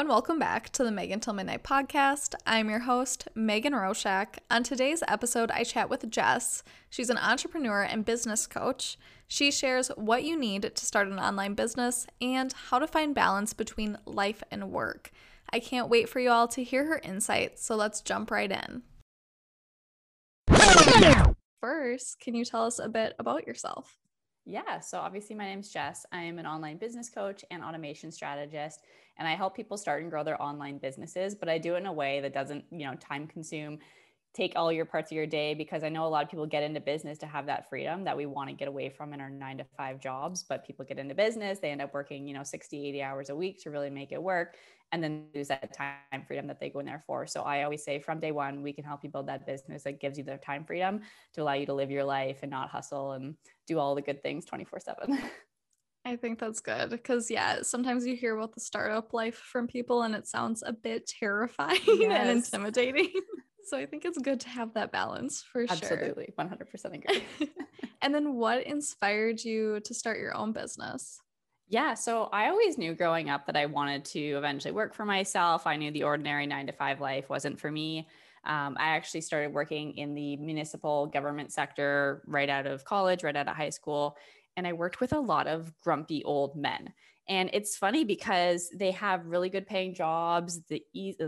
and welcome back to the Megan Till Midnight podcast. I'm your host, Megan Roshak. On today's episode, I chat with Jess. She's an entrepreneur and business coach. She shares what you need to start an online business and how to find balance between life and work. I can't wait for you all to hear her insights, so let's jump right in. First, can you tell us a bit about yourself? Yeah, so obviously, my name is Jess. I am an online business coach and automation strategist and I help people start and grow their online businesses, but I do it in a way that doesn't, you know, time consume, take all your parts of your day because I know a lot of people get into business to have that freedom that we want to get away from in our 9 to 5 jobs, but people get into business, they end up working, you know, 60, 80 hours a week to really make it work and then lose that time freedom that they go in there for. So I always say from day 1 we can help you build that business that gives you the time freedom to allow you to live your life and not hustle and do all the good things 24/7. I think that's good because, yeah, sometimes you hear about the startup life from people and it sounds a bit terrifying yes. and intimidating. so I think it's good to have that balance for Absolutely, sure. Absolutely, 100% agree. and then what inspired you to start your own business? Yeah, so I always knew growing up that I wanted to eventually work for myself. I knew the ordinary nine to five life wasn't for me. Um, I actually started working in the municipal government sector right out of college, right out of high school and I worked with a lot of grumpy old men. And it's funny because they have really good paying jobs, the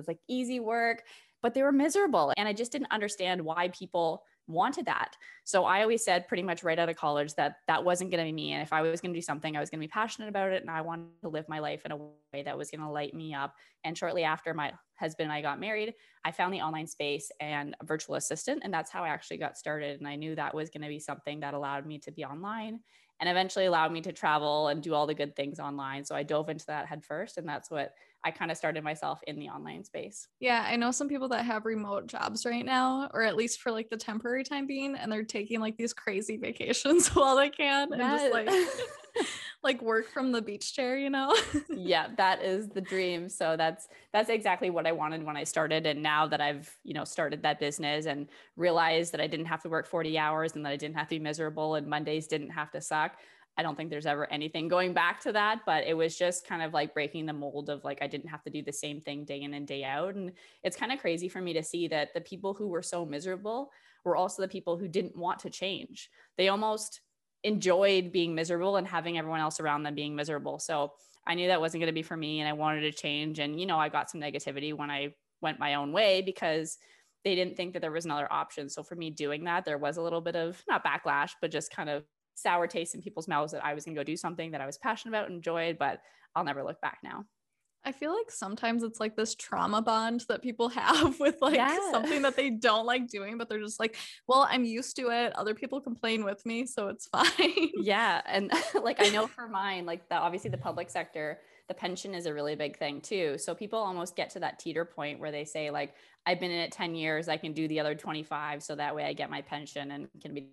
like easy work, but they were miserable. And I just didn't understand why people wanted that. So I always said pretty much right out of college that that wasn't going to be me. And if I was going to do something, I was going to be passionate about it. And I wanted to live my life in a way that was going to light me up. And shortly after my husband and I got married, I found the online space and a virtual assistant. And that's how I actually got started. And I knew that was going to be something that allowed me to be online and eventually allowed me to travel and do all the good things online. So I dove into that head first. And that's what I kind of started myself in the online space. Yeah, I know some people that have remote jobs right now, or at least for like the temporary time being, and they're taking like these crazy vacations while they can and just like like work from the beach chair, you know? yeah, that is the dream. So that's that's exactly what I wanted when I started. And now that I've, you know, started that business and realized that I didn't have to work 40 hours and that I didn't have to be miserable and Mondays didn't have to suck. I don't think there's ever anything going back to that, but it was just kind of like breaking the mold of like I didn't have to do the same thing day in and day out. And it's kind of crazy for me to see that the people who were so miserable were also the people who didn't want to change. They almost enjoyed being miserable and having everyone else around them being miserable. So I knew that wasn't going to be for me and I wanted to change. And, you know, I got some negativity when I went my own way because they didn't think that there was another option. So for me doing that, there was a little bit of not backlash, but just kind of sour taste in people's mouths that I was going to go do something that I was passionate about and enjoyed, but I'll never look back now. I feel like sometimes it's like this trauma bond that people have with like yeah. something that they don't like doing, but they're just like, well, I'm used to it. Other people complain with me, so it's fine. Yeah. And like I know for mine, like the obviously the public sector, the pension is a really big thing too. So people almost get to that teeter point where they say, like, I've been in it 10 years, I can do the other 25. So that way I get my pension and can be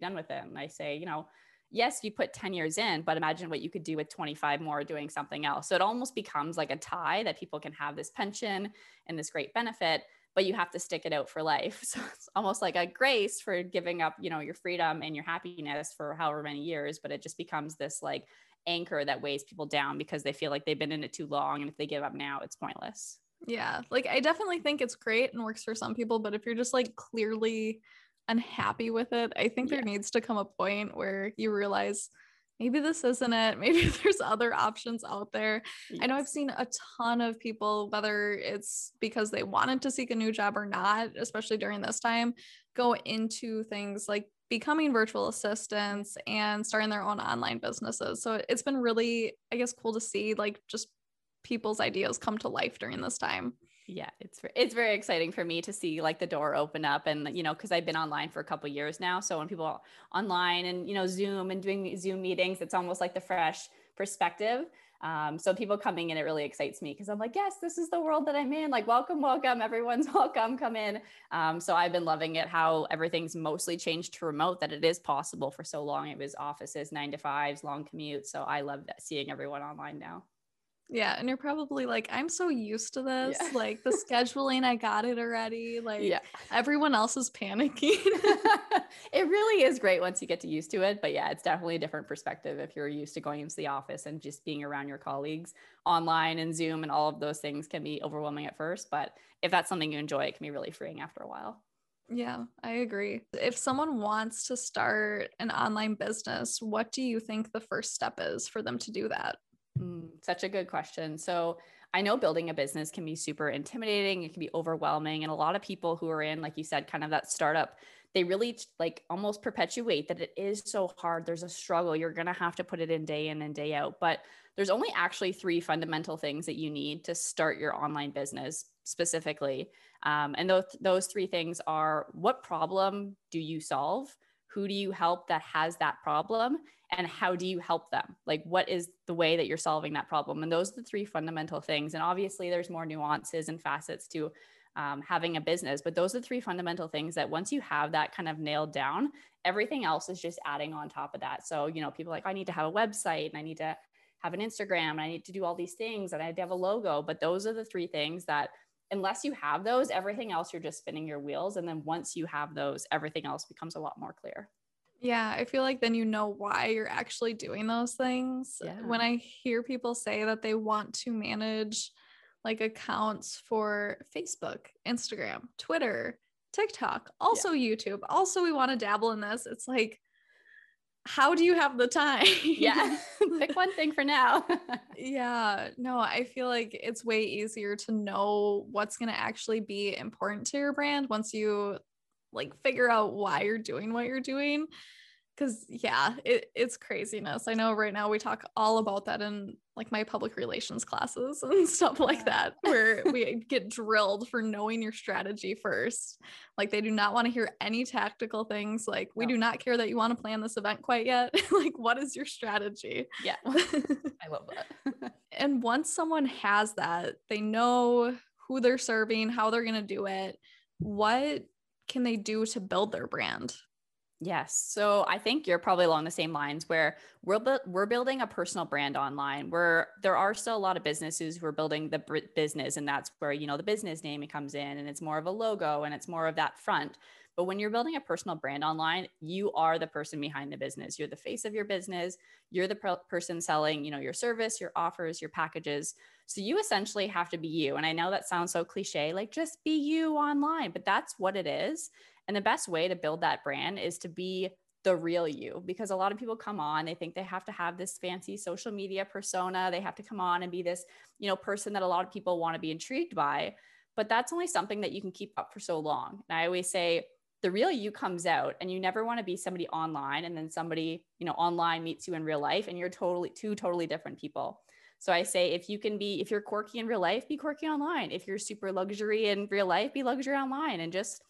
done with it. And I say, you know, yes, you put 10 years in, but imagine what you could do with 25 more doing something else. So it almost becomes like a tie that people can have this pension and this great benefit, but you have to stick it out for life. So it's almost like a grace for giving up, you know, your freedom and your happiness for however many years, but it just becomes this like anchor that weighs people down because they feel like they've been in it too long and if they give up now, it's pointless. Yeah. Like I definitely think it's great and works for some people, but if you're just like clearly unhappy with it, I think yeah. there needs to come a point where you realize maybe this isn't it. Maybe there's other options out there. Yes. I know I've seen a ton of people, whether it's because they wanted to seek a new job or not, especially during this time, go into things like becoming virtual assistants and starting their own online businesses. So it's been really, I guess, cool to see like just people's ideas come to life during this time yeah it's it's very exciting for me to see like the door open up and you know because i've been online for a couple years now so when people online and you know zoom and doing zoom meetings it's almost like the fresh perspective um, so people coming in it really excites me because i'm like yes this is the world that i'm in like welcome welcome everyone's welcome come in. Um, so i've been loving it how everything's mostly changed to remote that it is possible for so long. It was offices nine to fives long commute so i love seeing everyone online now Yeah, and you're probably like, I'm so used to this. Yeah. Like the scheduling, I got it already. Like yeah. everyone else is panicking. it really is great once you get to used to it. But yeah, it's definitely a different perspective if you're used to going into the office and just being around your colleagues online and Zoom and all of those things can be overwhelming at first. But if that's something you enjoy, it can be really freeing after a while. Yeah, I agree. If someone wants to start an online business, what do you think the first step is for them to do that? Mm, such a good question. So, I know building a business can be super intimidating, it can be overwhelming. And a lot of people who are in, like you said, kind of that startup, they really like almost perpetuate that it is so hard. There's a struggle. You're going to have to put it in day in and day out. But there's only actually three fundamental things that you need to start your online business specifically. Um, and those, those three things are what problem do you solve? Who do you help that has that problem? And how do you help them? Like, what is the way that you're solving that problem? And those are the three fundamental things. And obviously, there's more nuances and facets to um, having a business, but those are the three fundamental things that once you have that kind of nailed down, everything else is just adding on top of that. So, you know, people like, I need to have a website and I need to have an Instagram and I need to do all these things and I need to have a logo. But those are the three things that unless you have those, everything else you're just spinning your wheels. And then once you have those, everything else becomes a lot more clear. Yeah, I feel like then you know why you're actually doing those things. Yeah. When I hear people say that they want to manage like accounts for Facebook, Instagram, Twitter, TikTok, also yeah. YouTube, also we want to dabble in this, it's like, how do you have the time? yeah. Pick one thing for now. yeah. No, I feel like it's way easier to know what's going to actually be important to your brand once you like figure out why you're doing what you're doing. Cause yeah, it, it's craziness. I know right now we talk all about that in like my public relations classes and stuff like that, where we get drilled for knowing your strategy first. Like they do not want to hear any tactical things. Like we no. do not care that you want to plan this event quite yet. like what is your strategy? Yeah. I love that. and once someone has that, they know who they're serving, how they're going to do it. What can they do to build their brand? Yes. So I think you're probably along the same lines where we're bu- we're building a personal brand online. Where there are still a lot of businesses who are building the business, and that's where you know the business name comes in, and it's more of a logo, and it's more of that front. But when you're building a personal brand online, you are the person behind the business. You're the face of your business. You're the per- person selling, you know, your service, your offers, your packages. So you essentially have to be you. And I know that sounds so cliche, like just be you online, but that's what it is. And the best way to build that brand is to be the real you because a lot of people come on they think they have to have this fancy social media persona they have to come on and be this you know person that a lot of people want to be intrigued by but that's only something that you can keep up for so long. And i always say the real you comes out and you never want to be somebody online and then somebody you know online meets you in real life and you're totally two totally different people. So i say if you can be if you're quirky in real life be quirky online. If you're super luxury in real life be luxury online and just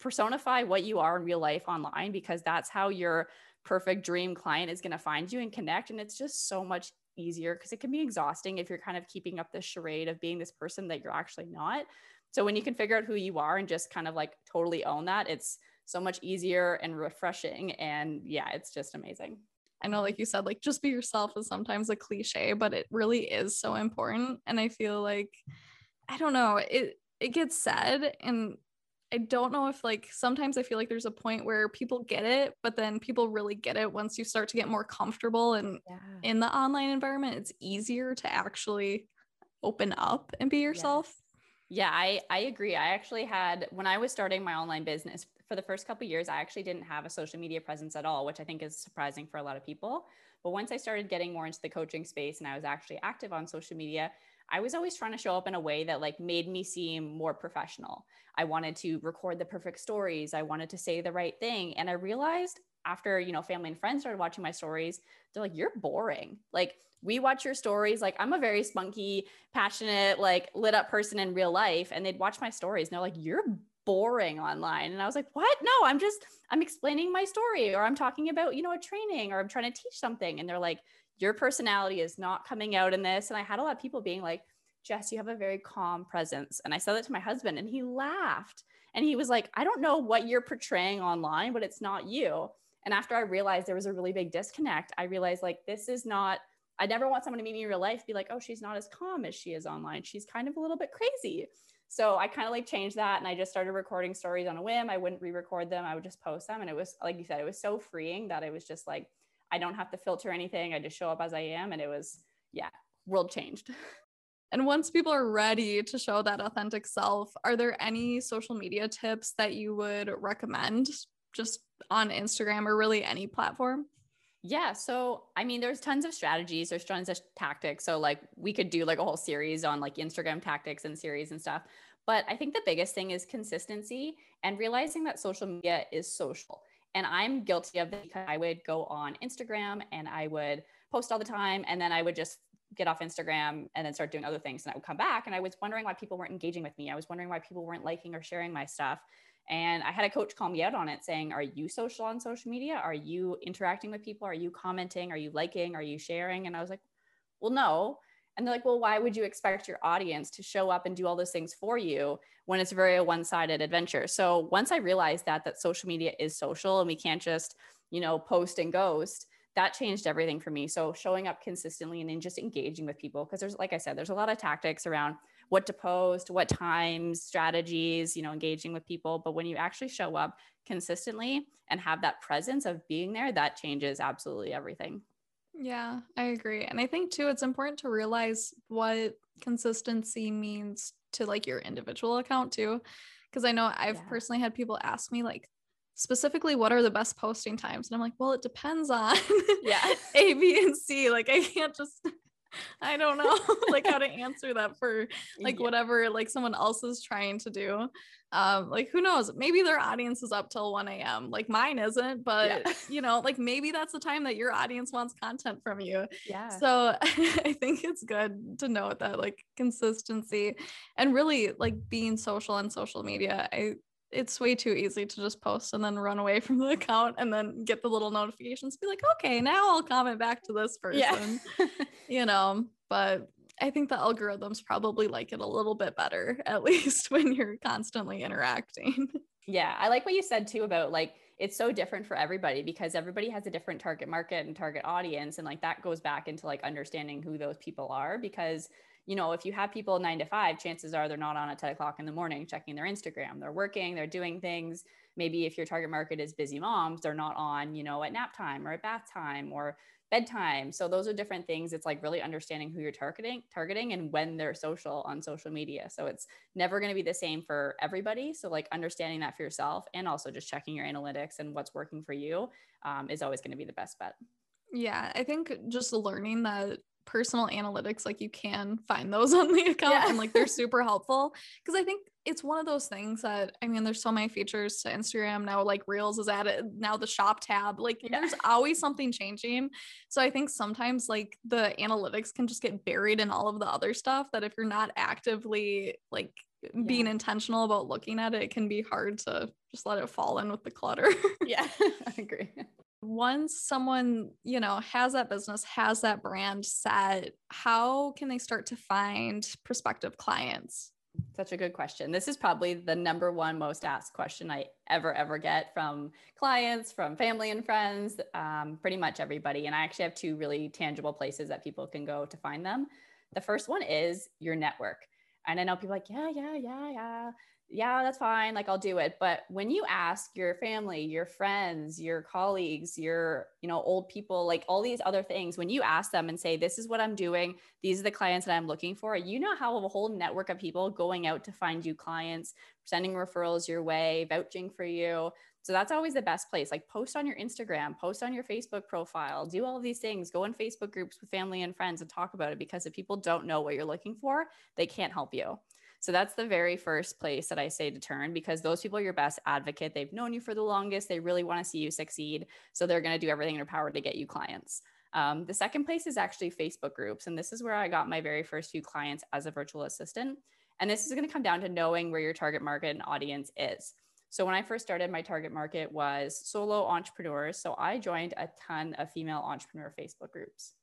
personify what you are in real life online because that's how your perfect dream client is going to find you and connect. And it's just so much easier because it can be exhausting if you're kind of keeping up this charade of being this person that you're actually not. So when you can figure out who you are and just kind of like totally own that, it's so much easier and refreshing. And yeah, it's just amazing. I know, like you said, like just be yourself is sometimes a cliche, but it really is so important. And I feel like, I don't know, it it gets said and I don't know if like sometimes I feel like there's a point where people get it, but then people really get it once you start to get more comfortable and yeah. in the online environment, it's easier to actually open up and be yourself. Yes. Yeah, I I agree. I actually had when I was starting my online business for the first couple years, I actually didn't have a social media presence at all, which I think is surprising for a lot of people. But once I started getting more into the coaching space and I was actually active on social media, I was always trying to show up in a way that like made me seem more professional. I wanted to record the perfect stories. I wanted to say the right thing. And I realized after, you know, family and friends started watching my stories, they're like, you're boring. Like, we watch your stories. Like, I'm a very spunky, passionate, like lit up person in real life. And they'd watch my stories and they're like, you're boring online. And I was like, what? No, I'm just, I'm explaining my story or I'm talking about, you know, a training or I'm trying to teach something. And they're like, your personality is not coming out in this. And I had a lot of people being like, Jess, you have a very calm presence. And I said that to my husband and he laughed. And he was like, I don't know what you're portraying online, but it's not you. And after I realized there was a really big disconnect, I realized like, this is not I never want someone to meet me in real life, be like, oh, she's not as calm as she is online. She's kind of a little bit crazy. So I kind of like changed that and I just started recording stories on a whim. I wouldn't re record them, I would just post them. And it was, like you said, it was so freeing that it was just like, I don't have to filter anything. I just show up as I am. And it was, yeah, world changed. And once people are ready to show that authentic self, are there any social media tips that you would recommend just on Instagram or really any platform? Yeah. So, I mean, there's tons of strategies, there's tons of tactics. So, like, we could do like a whole series on like Instagram tactics and series and stuff. But I think the biggest thing is consistency and realizing that social media is social. And I'm guilty of it because I would go on Instagram and I would post all the time. And then I would just get off Instagram and then start doing other things. And I would come back and I was wondering why people weren't engaging with me. I was wondering why people weren't liking or sharing my stuff. And I had a coach call me out on it saying, Are you social on social media? Are you interacting with people? Are you commenting? Are you liking? Are you sharing? And I was like, Well, no. And they're like, Well, why would you expect your audience to show up and do all those things for you when it's very a one sided adventure? So once I realized that, that social media is social and we can't just, you know, post and ghost, that changed everything for me. So showing up consistently and then just engaging with people, because there's, like I said, there's a lot of tactics around what to post, what times, strategies, you know, engaging with people. But when you actually show up consistently and have that presence of being there, that changes absolutely everything. Yeah, I agree. And I think too, it's important to realize what consistency means to like your individual account too. Cause I know I've yeah. personally had people ask me, like, specifically what are the best posting times and i'm like well it depends on yeah a b and c like i can't just I don't know like how to answer that for like yeah. whatever like someone else is trying to do. Um, like who knows? Maybe their audience is up till 1 a.m. Like mine isn't, but yeah. you know, like maybe that's the time that your audience wants content from you. Yeah. So I think it's good to note that like consistency and really like being social on social media. I it's way too easy to just post and then run away from the account and then get the little notifications be like okay now i'll comment back to this person yeah. you know but i think the algorithms probably like it a little bit better at least when you're constantly interacting yeah i like what you said too about like it's so different for everybody because everybody has a different target market and target audience and like that goes back into like understanding who those people are because you know, if you have people nine to five, chances are they're not on at 10 o'clock in the morning checking their Instagram. They're working, they're doing things. Maybe if your target market is busy moms, they're not on, you know, at nap time or at bath time or bedtime. So those are different things. It's like really understanding who you're targeting, targeting and when they're social on social media. So it's never going to be the same for everybody. So like understanding that for yourself and also just checking your analytics and what's working for you um, is always going to be the best bet. Yeah, I think just learning that personal analytics like you can find those on the account yeah. and like they're super helpful because i think it's one of those things that i mean there's so many features to instagram now like reels is added now the shop tab like yeah. there's always something changing so i think sometimes like the analytics can just get buried in all of the other stuff that if you're not actively like yeah. being intentional about looking at it, it can be hard to just let it fall in with the clutter. yeah, I agree once someone you know has that business has that brand set how can they start to find prospective clients? Such a good question. This is probably the number one most asked question i ever ever get from clients from family and friends um, pretty much everybody. And i actually have two really tangible places that people can go to find them. The first one is your network. And i know people like yeah yeah yeah yeah yeah, that's fine. Like I'll do it. But when you ask your family, your friends, your colleagues, your, you know, old people, like all these other things, when you ask them and say, this is what I'm doing, these are the clients that I'm looking for, you know how a whole network of people going out to find you clients, sending referrals your way, vouching for you. So that's always the best place. Like post on your Instagram, post on your Facebook profile, do all these things, go in Facebook groups with family and friends and talk about it because if people don't know what you're looking for, they can't help you. So that's the very first place that I say to turn because those people are your best advocate. They've known you for the longest. They really want to see you succeed. So they're going to do everything in their power to get you clients. Um, the second place is actually Facebook groups. And this is where I got my very first few clients as a virtual assistant. And this is going to come down to knowing where your target market and audience is. So when I first started, my target market was solo entrepreneurs. So I joined a ton of female entrepreneur Facebook groups.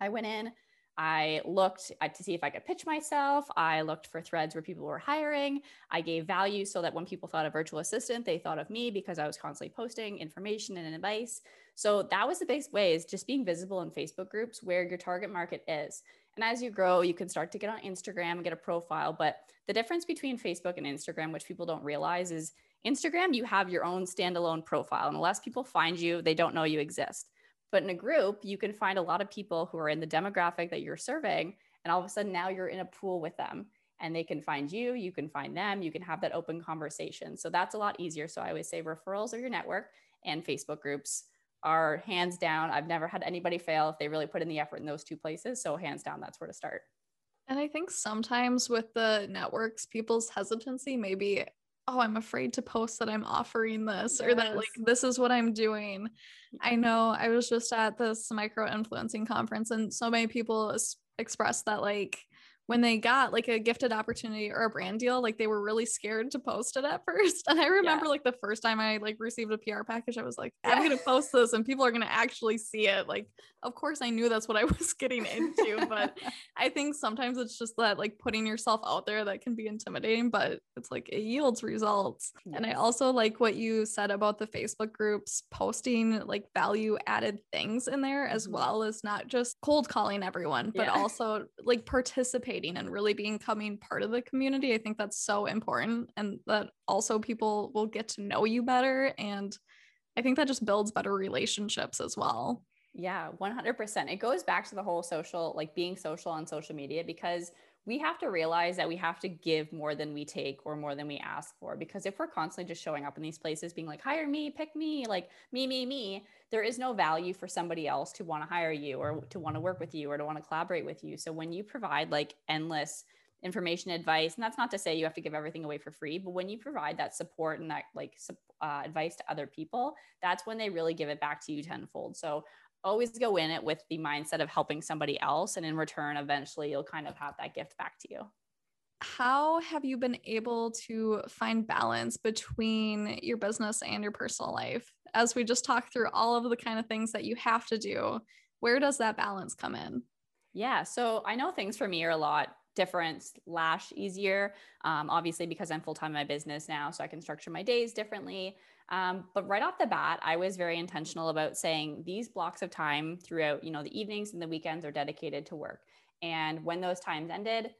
I went in, I looked uh, to see if I could pitch myself. I looked for threads where people were hiring. I gave value so that when people thought of virtual assistant, they thought of me because I was constantly posting information and advice. So that was the biggest way is just being visible in Facebook groups where your target market is. And as you grow, you can start to get on Instagram and get a profile. But the difference between Facebook and Instagram, which people don't realize, is Instagram, you have your own standalone profile. And unless people find you, they don't know you exist. But in a group, you can find a lot of people who are in the demographic that you're serving. And all of a sudden, now you're in a pool with them and they can find you, you can find them, you can have that open conversation. So that's a lot easier. So I always say referrals are your network and Facebook groups are hands down. I've never had anybody fail if they really put in the effort in those two places. So hands down, that's where to start. And I think sometimes with the networks, people's hesitancy maybe oh, I'm afraid to post that I'm offering this yes. or that like this is what I'm doing. I know I was just at this micro influencing conference and so many people expressed that like when they got like a gifted opportunity or a brand deal, like they were really scared to post it at first. And I remember yeah. like the first time I like received a PR package, I was like, I'm gonna post this and people are gonna actually see it. Like, of course I knew that's what I was getting into, but I think sometimes it's just that like putting yourself out there that can be intimidating, but it's like it yields results. Yes. And I also like what you said about the Facebook groups posting like value added things in there as mm-hmm. well as not just cold calling everyone, but yeah. also like participating and really becoming part of the community. I think that's so important. And that also people will get to know you better. And I think that just builds better relationships as well. Yeah, 100%. It goes back to the whole social, like being social on social media, because we have to realize that we have to give more than we take or more than we ask for. Because if we're constantly just showing up in these places being like, hire me, pick me, like me, me, me, there is no value for somebody else to want to hire you or to want to work with you or to want to collaborate with you. So when you provide like endless information advice and that's not to say you have to give everything away for free but when you provide that support and that like uh, advice to other people that's when they really give it back to you tenfold so always go in it with the mindset of helping somebody else and in return eventually you'll kind of have that gift back to you. How have you been able to find balance between your business and your personal life? As we just talked through all of the kind of things that you have to do where does that balance come in? Yeah so i know things for me are a lot different lash easier um, obviously because i'm full-time in my business now so i can structure my days differently um, but right off the bat i was very intentional about saying these blocks of time throughout you know the evenings and the weekends are dedicated to work and when those times ended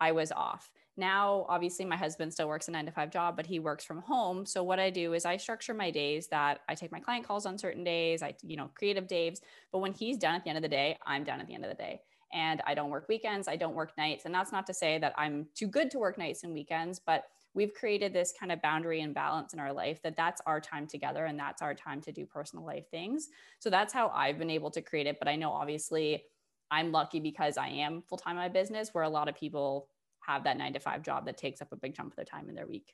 I was off. Now, obviously, my husband still works a nine to five job, but he works from home. So what I do is I structure my days that I take my client calls on certain days, I, you know, creative days. But when he's done at the end of the day, I'm done at the end of the day. And I don't work weekends, I don't work nights. And that's not to say that I'm too good to work nights and weekends, but we've created this kind of boundary and balance in our life that that's our time together and that's our time to do personal life things. So that's how I've been able to create it. But I know obviously I'm lucky because I am full time in my business, where a lot of people have that nine to five job that takes up a big chunk of their time in their week.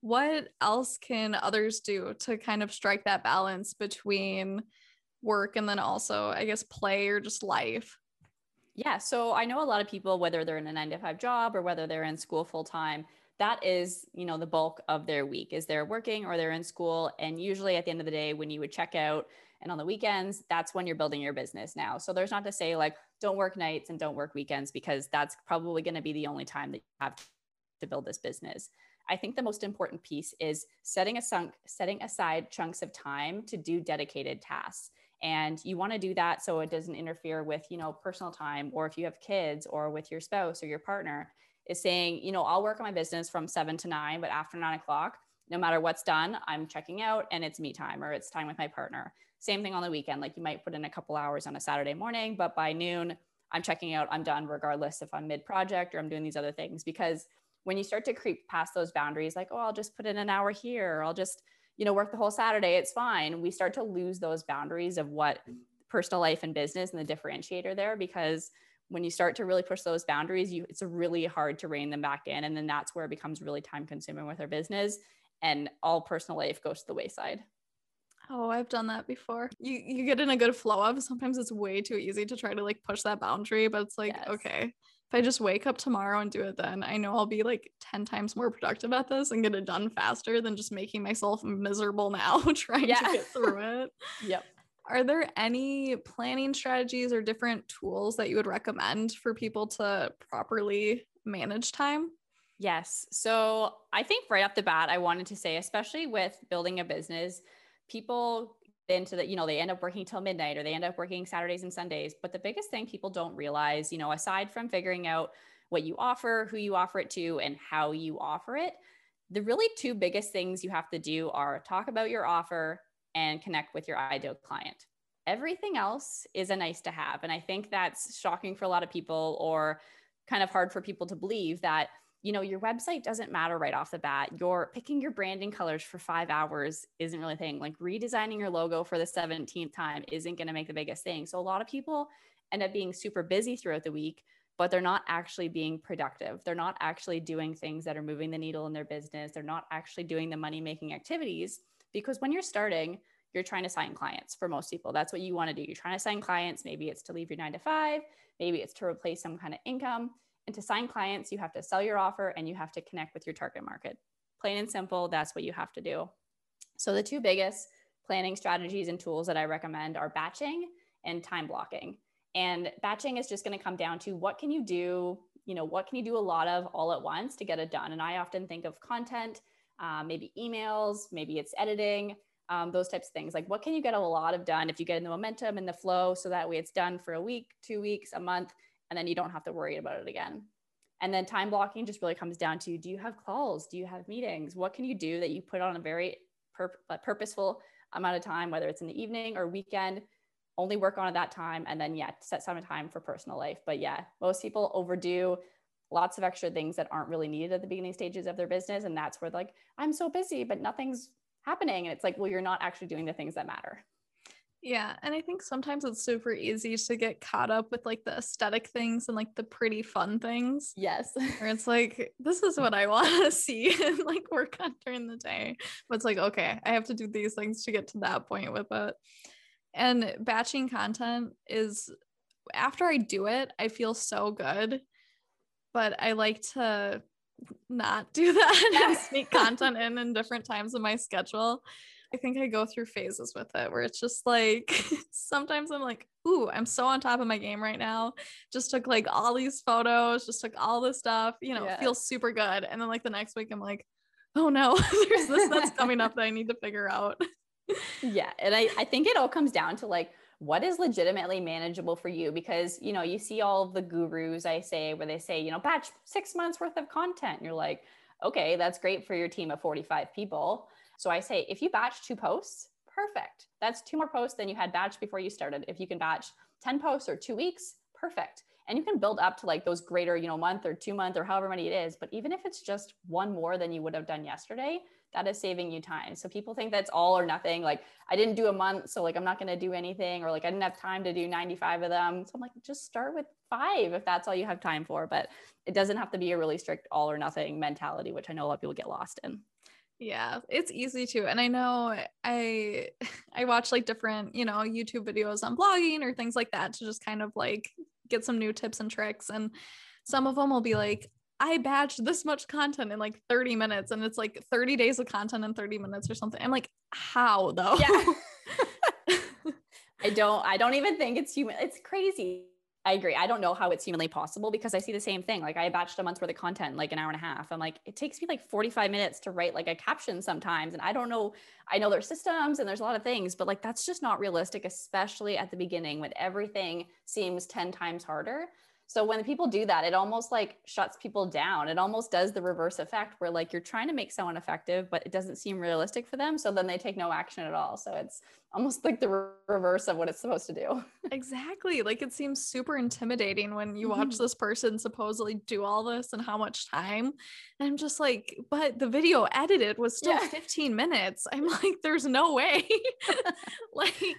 What else can others do to kind of strike that balance between work and then also, I guess, play or just life? Yeah. So I know a lot of people, whether they're in a nine to five job or whether they're in school full time, that is, you know, the bulk of their week is they're working or they're in school. And usually at the end of the day, when you would check out, and on the weekends, that's when you're building your business now. So there's not to say like, don't work nights and don't work weekends because that's probably going to be the only time that you have to build this business. I think the most important piece is setting a sunk, setting aside chunks of time to do dedicated tasks. And you want to do that so it doesn't interfere with, you know, personal time or if you have kids or with your spouse or your partner is saying, you know, I'll work on my business from seven to nine, but after nine o'clock, no matter what's done, I'm checking out and it's me time or it's time with my partner. Same thing on the weekend. Like you might put in a couple hours on a Saturday morning, but by noon, I'm checking out, I'm done, regardless if I'm mid project or I'm doing these other things. Because when you start to creep past those boundaries, like, oh, I'll just put in an hour here, or I'll just, you know, work the whole Saturday, it's fine. We start to lose those boundaries of what mm-hmm. personal life and business and the differentiator there because when you start to really push those boundaries you it's really hard to rein them back in and then that's where it becomes really time consuming with our business and all personal life goes to the wayside Oh, I've done that before. You you get in a good flow of sometimes it's way too easy to try to like push that boundary, but it's like, yes. okay, if I just wake up tomorrow and do it then, I know I'll be like 10 times more productive at this and get it done faster than just making myself miserable now trying yeah. to get through it. Yep. Are there any planning strategies or different tools that you would recommend for people to properly manage time? Yes. So I think right off the bat, I wanted to say, especially with building a business, people into the you know, they end up working till midnight or they end up working Saturdays and Sundays. But the biggest thing people don't realize, you know, aside from figuring out what you offer, who you offer it to, and how you offer it, the really two biggest things you have to do are talk about your offer and connect with your ideal client. Everything else is a nice to have. And I think that's shocking for a lot of people or kind of hard for people to believe that you know, your website doesn't matter right off the bat. Your picking your branding colors for five hours isn't really a thing. Like redesigning your logo for the 17th time isn't going to make the biggest thing. So a lot of people end up being super busy throughout the week, but they're not actually being productive. They're not actually doing things that are moving the needle in their business. They're not actually doing the money making activities because when you're starting, you're trying to sign clients for most people. That's what you want to do. You're trying to sign clients. Maybe it's to leave your nine to five, maybe it's to replace some kind of income. And to sign clients, you have to sell your offer and you have to connect with your target market. Plain and simple, that's what you have to do. So, the two biggest planning strategies and tools that I recommend are batching and time blocking. And batching is just going to come down to what can you do, you know, what can you do a lot of all at once to get it done? And I often think of content, uh, maybe emails, maybe it's editing, um, those types of things. Like, what can you get a lot of done if you get in the momentum and the flow so that way it's done for a week, two weeks, a month, and then you don't have to worry about it again. And then time blocking just really comes down to do you have calls? Do you have meetings? What can you do that you put on a very pur- purposeful amount of time, whether it's in the evening or weekend? Only work on at that time and then, yeah, set some time for personal life. But yeah, most people overdo lots of extra things that aren't really needed at the beginning stages of their business. And that's where, like, I'm so busy, but nothing's happening. And it's like, well, you're not actually doing the things that matter. Yeah. And I think sometimes it's super easy to get caught up with like the aesthetic things and like the pretty fun things. Yes. Where it's like, this is what I want to see and like work on during the day. But it's like, okay, I have to do these things to get to that point with it. And batching content is after I do it, I feel so good. But I like to not do that and sneak content in in different times of my schedule I think I go through phases with it where it's just like sometimes I'm like, ooh, I'm so on top of my game right now. Just took like all these photos, just took all this stuff, you know, yeah. feels super good. And then like the next week I'm like, oh no, there's this that's coming up that I need to figure out. yeah. And I, I think it all comes down to like what is legitimately manageable for you because you know you see all of the gurus i say where they say you know batch six months worth of content you're like okay that's great for your team of 45 people so I say, if you batch two posts, perfect. That's two more posts than you had batched before you started. If you can batch 10 posts or two weeks, perfect. And you can build up to like those greater, you know, month or two month or however many it is. But even if it's just one more than you would have done yesterday, that is saving you time. So people think that's all or nothing. Like I didn't do a month, so like I'm not going to do anything, or like I didn't have time to do 95 of them. So I'm like, just start with five if that's all you have time for. But it doesn't have to be a really strict all or nothing mentality, which I know a lot of people get lost in yeah it's easy to and i know i i watch like different you know youtube videos on blogging or things like that to just kind of like get some new tips and tricks and some of them will be like i batched this much content in like 30 minutes and it's like 30 days of content in 30 minutes or something. I'm like how though? Yeah. I don't i don't even think it's human it's crazy I agree. I don't know how it's humanly possible because I see the same thing. Like I batched a month's worth of content, like an hour and a half. I'm like, it takes me like 45 minutes to write like a caption sometimes. And I don't know, I know there's systems and there's a lot of things, but like that's just not realistic, especially at the beginning when everything seems 10 times harder. So when people do that, it almost like shuts people down. It almost does the reverse effect where like you're trying to make someone effective, but it doesn't seem realistic for them. So then they take no action at all. So it's almost like the re- reverse of what it's supposed to do. exactly. Like it seems super intimidating when you watch mm-hmm. this person supposedly do all this and how much time. And I'm just like, but the video edited was still yeah. 15 minutes. I'm like, there's no way. like,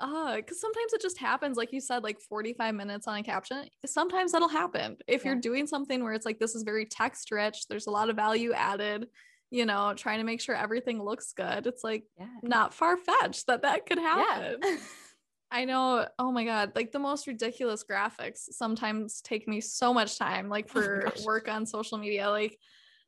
uh because sometimes it just happens like you said like 45 minutes on a caption sometimes that'll happen if yeah. you're doing something where it's like this is very text rich there's a lot of value added you know trying to make sure everything looks good it's like yeah. not far-fetched that that could happen yeah. I know. Oh my God. Like the most ridiculous graphics sometimes take me so much time, like oh for oh work on social media. Like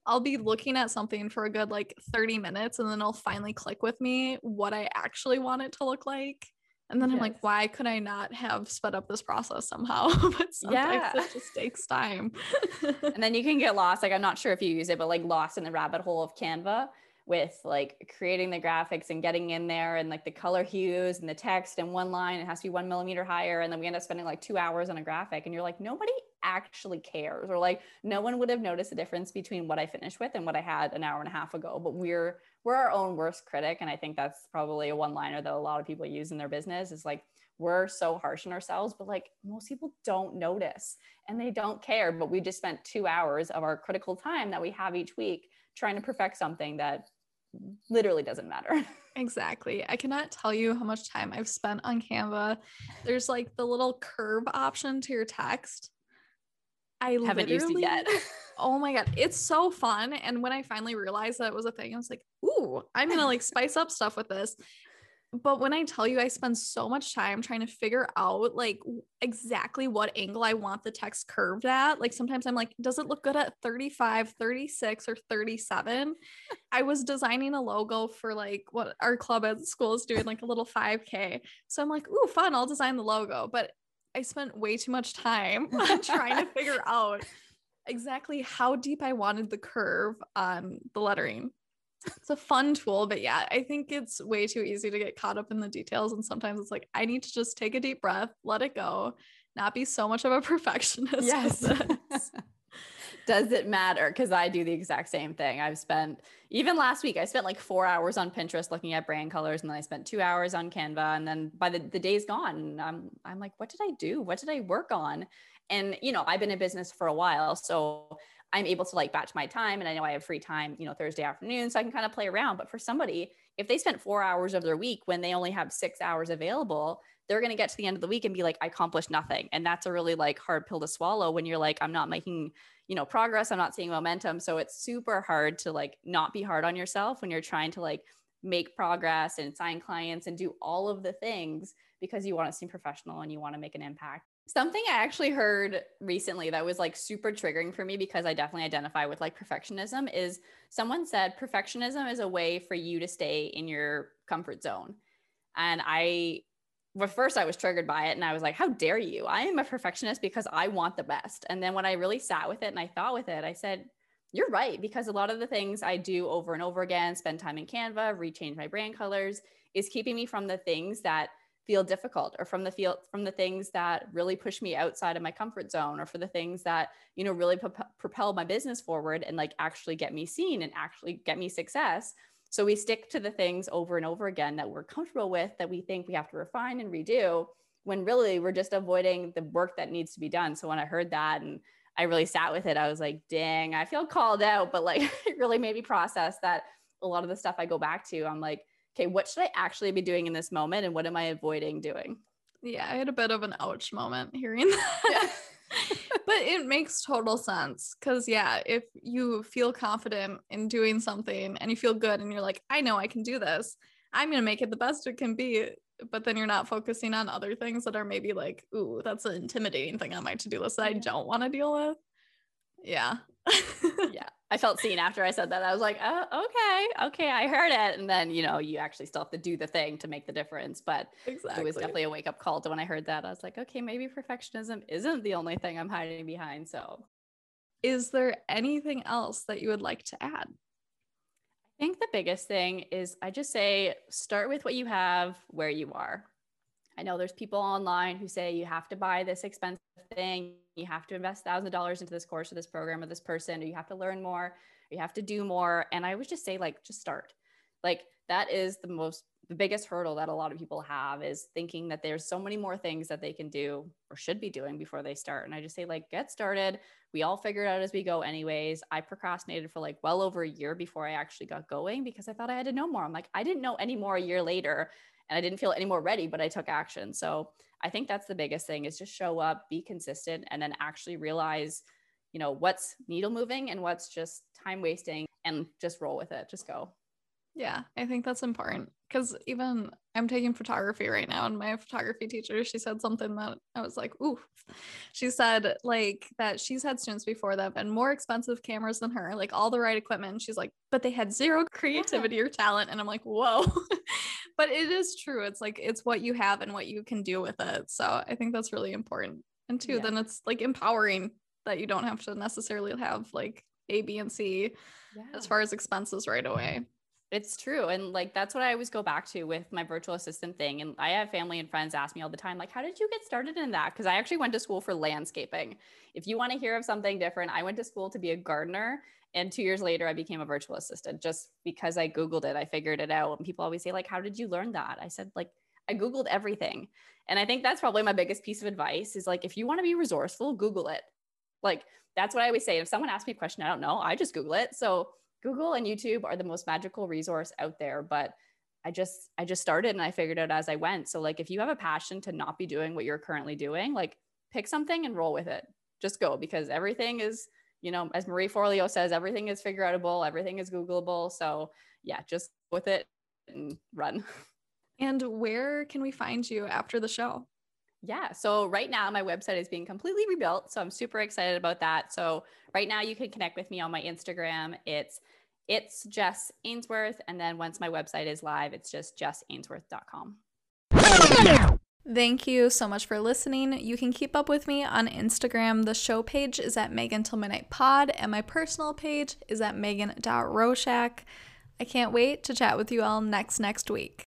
I'll be looking at something for a good like 30 minutes and then it'll finally click with me what I actually want it to look like And then I'm like, why could I not have sped up this process somehow? but sometimes Yeah. it just takes time. and then you can get lost like i'm not sure if you use it but like lost in the rabbit hole of canva with like creating the graphics and getting in there and like the color hues and the text and one line it has to be one millimeter higher and then we end up spending like two hours on a graphic and you're like nobody actually cares or like no one would have noticed the difference between what i finished with and what i had an hour and a half ago but we're we're our own worst critic and i think that's probably a one liner that a lot of people use in their business is like we're so harsh on ourselves but like most people don't notice and they don't care. But we just spent two hours of our critical time that we have each week trying to perfect something that literally doesn't matter. Exactly. I cannot tell you how much time I've spent on Canva. There's like the little curve option to your text. I Haven't used it yet. Oh my god, it's so fun. And when I finally realized that it was a thing, I was like, "Ooh, I'm gonna like spice up stuff with this." But when I tell you, I spend so much time trying to figure out like exactly what angle I want the text curved at. Like sometimes I'm like, does it look good at 35, 36, or 37? I was designing a logo for like what our club at school is doing, like a little 5K. So I'm like, ooh, fun, I'll design the logo. But I spent way too much time trying to figure out exactly how deep I wanted the curve on the lettering. It's a fun tool, but yeah, I think it's way too easy to get caught up in the details. And sometimes it's like, I need to just take a deep breath, let it go, not be so much of a perfectionist. yes. Does it matter? Because I do the exact same thing. I've spent, even last week, I spent like four hours on Pinterest looking at brand colors, and then I spent two hours on Canva. And then by the, the day's gone, and I'm, I'm like, what did I do? What did I work on? And, you know, I've been in business for a while. So I'm able to like batch my time and I know I have free time, you know, Thursday afternoon. So I can kind of play around. But for somebody, if they spent four hours of their week when they only have six hours available, they're going to get to the end of the week and be like, I accomplished nothing. And that's a really like hard pill to swallow when you're like, I'm not making, you know, progress. I'm not seeing momentum. So it's super hard to like not be hard on yourself when you're trying to like make progress and sign clients and do all of the things because you want to seem professional and you want to make an impact. Something I actually heard recently that was like super triggering for me because I definitely identify with like perfectionism is someone said perfectionism is a way for you to stay in your comfort zone. And I, well, first I was triggered by it and I was like, how dare you? I am a perfectionist because I want the best. And then when I really sat with it and I thought with it, I said, you're right. Because a lot of the things I do over and over again, spend time in Canva, rechange my brand colors, is keeping me from the things that feel difficult or from the feel from the things that really push me outside of my comfort zone or for the things that you know really prop- propel my business forward and like actually get me seen and actually get me success. So we stick to the things over and over again that we're comfortable with that we think we have to refine and redo when really we're just avoiding the work that needs to be done. So when i heard that and i really sat with it i was like dang i feel called out. But like it really made me process that a lot of the stuff i go back to i'm like okay, what should I actually be doing in this moment and what am I avoiding doing? Yeah, I had a bit of an ouch moment hearing that. but it makes total sense because, yeah, if you feel confident in doing something and you feel good and you're like, I know I can do this, I'm going to make it the best it can be. But then you're not focusing on other things that are maybe like, ooh, that's an intimidating thing on my to do list that I don't want to deal with. Yeah. yeah. I felt seen after I said that. I was like, oh, okay, okay, I heard it. And then, you know, you actually still have to do the thing to make the difference. But exactly. it was definitely a wake up call to when I heard that. I was like, okay, maybe perfectionism isn't the only thing I'm hiding behind. So Is there anything else that you would like to add? I think the biggest thing is I just say start with what you have where you are. I know there's people online who say you have to buy this expensive thing, you have to invest thousands of dollars into this course or this program or this person, or you have to learn more, or you have to do more. And I would just say, like, just start. Like that is the most the biggest hurdle that a lot of people have is thinking that there's so many more things that they can do or should be doing before they start. And I just say, like, get started. We all figure it out as we go, anyways. I procrastinated for like well over a year before I actually got going because I thought I had to know more. I'm like, I didn't know any more a year later and I didn't feel any more ready, but I took action. So I think that's the biggest thing is just show up, be consistent, and then actually realize, you know, what's needle moving and what's just time wasting and just roll with it. Just go. Yeah, I think that's important because even I'm taking photography right now, and my photography teacher, she said something that I was like, ooh. She said, like, that she's had students before that have been more expensive cameras than her, like all the right equipment. And she's like, but they had zero creativity or talent. And I'm like, whoa. but it is true. It's like it's what you have and what you can do with it. So I think that's really important. And two, yeah. then it's like empowering that you don't have to necessarily have like A, B, and C yeah. as far as expenses right away. It's true. And like that's what I always go back to with my virtual assistant thing. And I have family and friends ask me all the time, like, how did you get started in that? Because I actually went to school for landscaping. If you want to hear of something different, I went to school to be a gardener. And two years later, I became a virtual assistant just because I Googled it. I figured it out. And people always say, like, how did you learn that? I said, like, I Googled everything. And I think that's probably my biggest piece of advice is like, if you want to be resourceful, Google it. Like, that's what I always say. If someone asks me a question I don't know, I just Google it. So Google and YouTube are the most magical resource out there, but I just I just started and I figured out as I went. So like if you have a passion to not be doing what you're currently doing, like pick something and roll with it. Just go because everything is, you know, as Marie Forleo says, everything is figure outable, everything is Googleable. So yeah, just with it and run. And where can we find you after the show? Yeah. So right now my website is being completely rebuilt. So I'm super excited about that. So right now you can connect with me on my Instagram. It's it's Jess Ainsworth. And then once my website is live, it's just jessainsworth.com. Thank you so much for listening. You can keep up with me on Instagram. The show page is at Megan Till Midnight Pod, and my personal page is at Megan.Roshak. I can't wait to chat with you all next next week.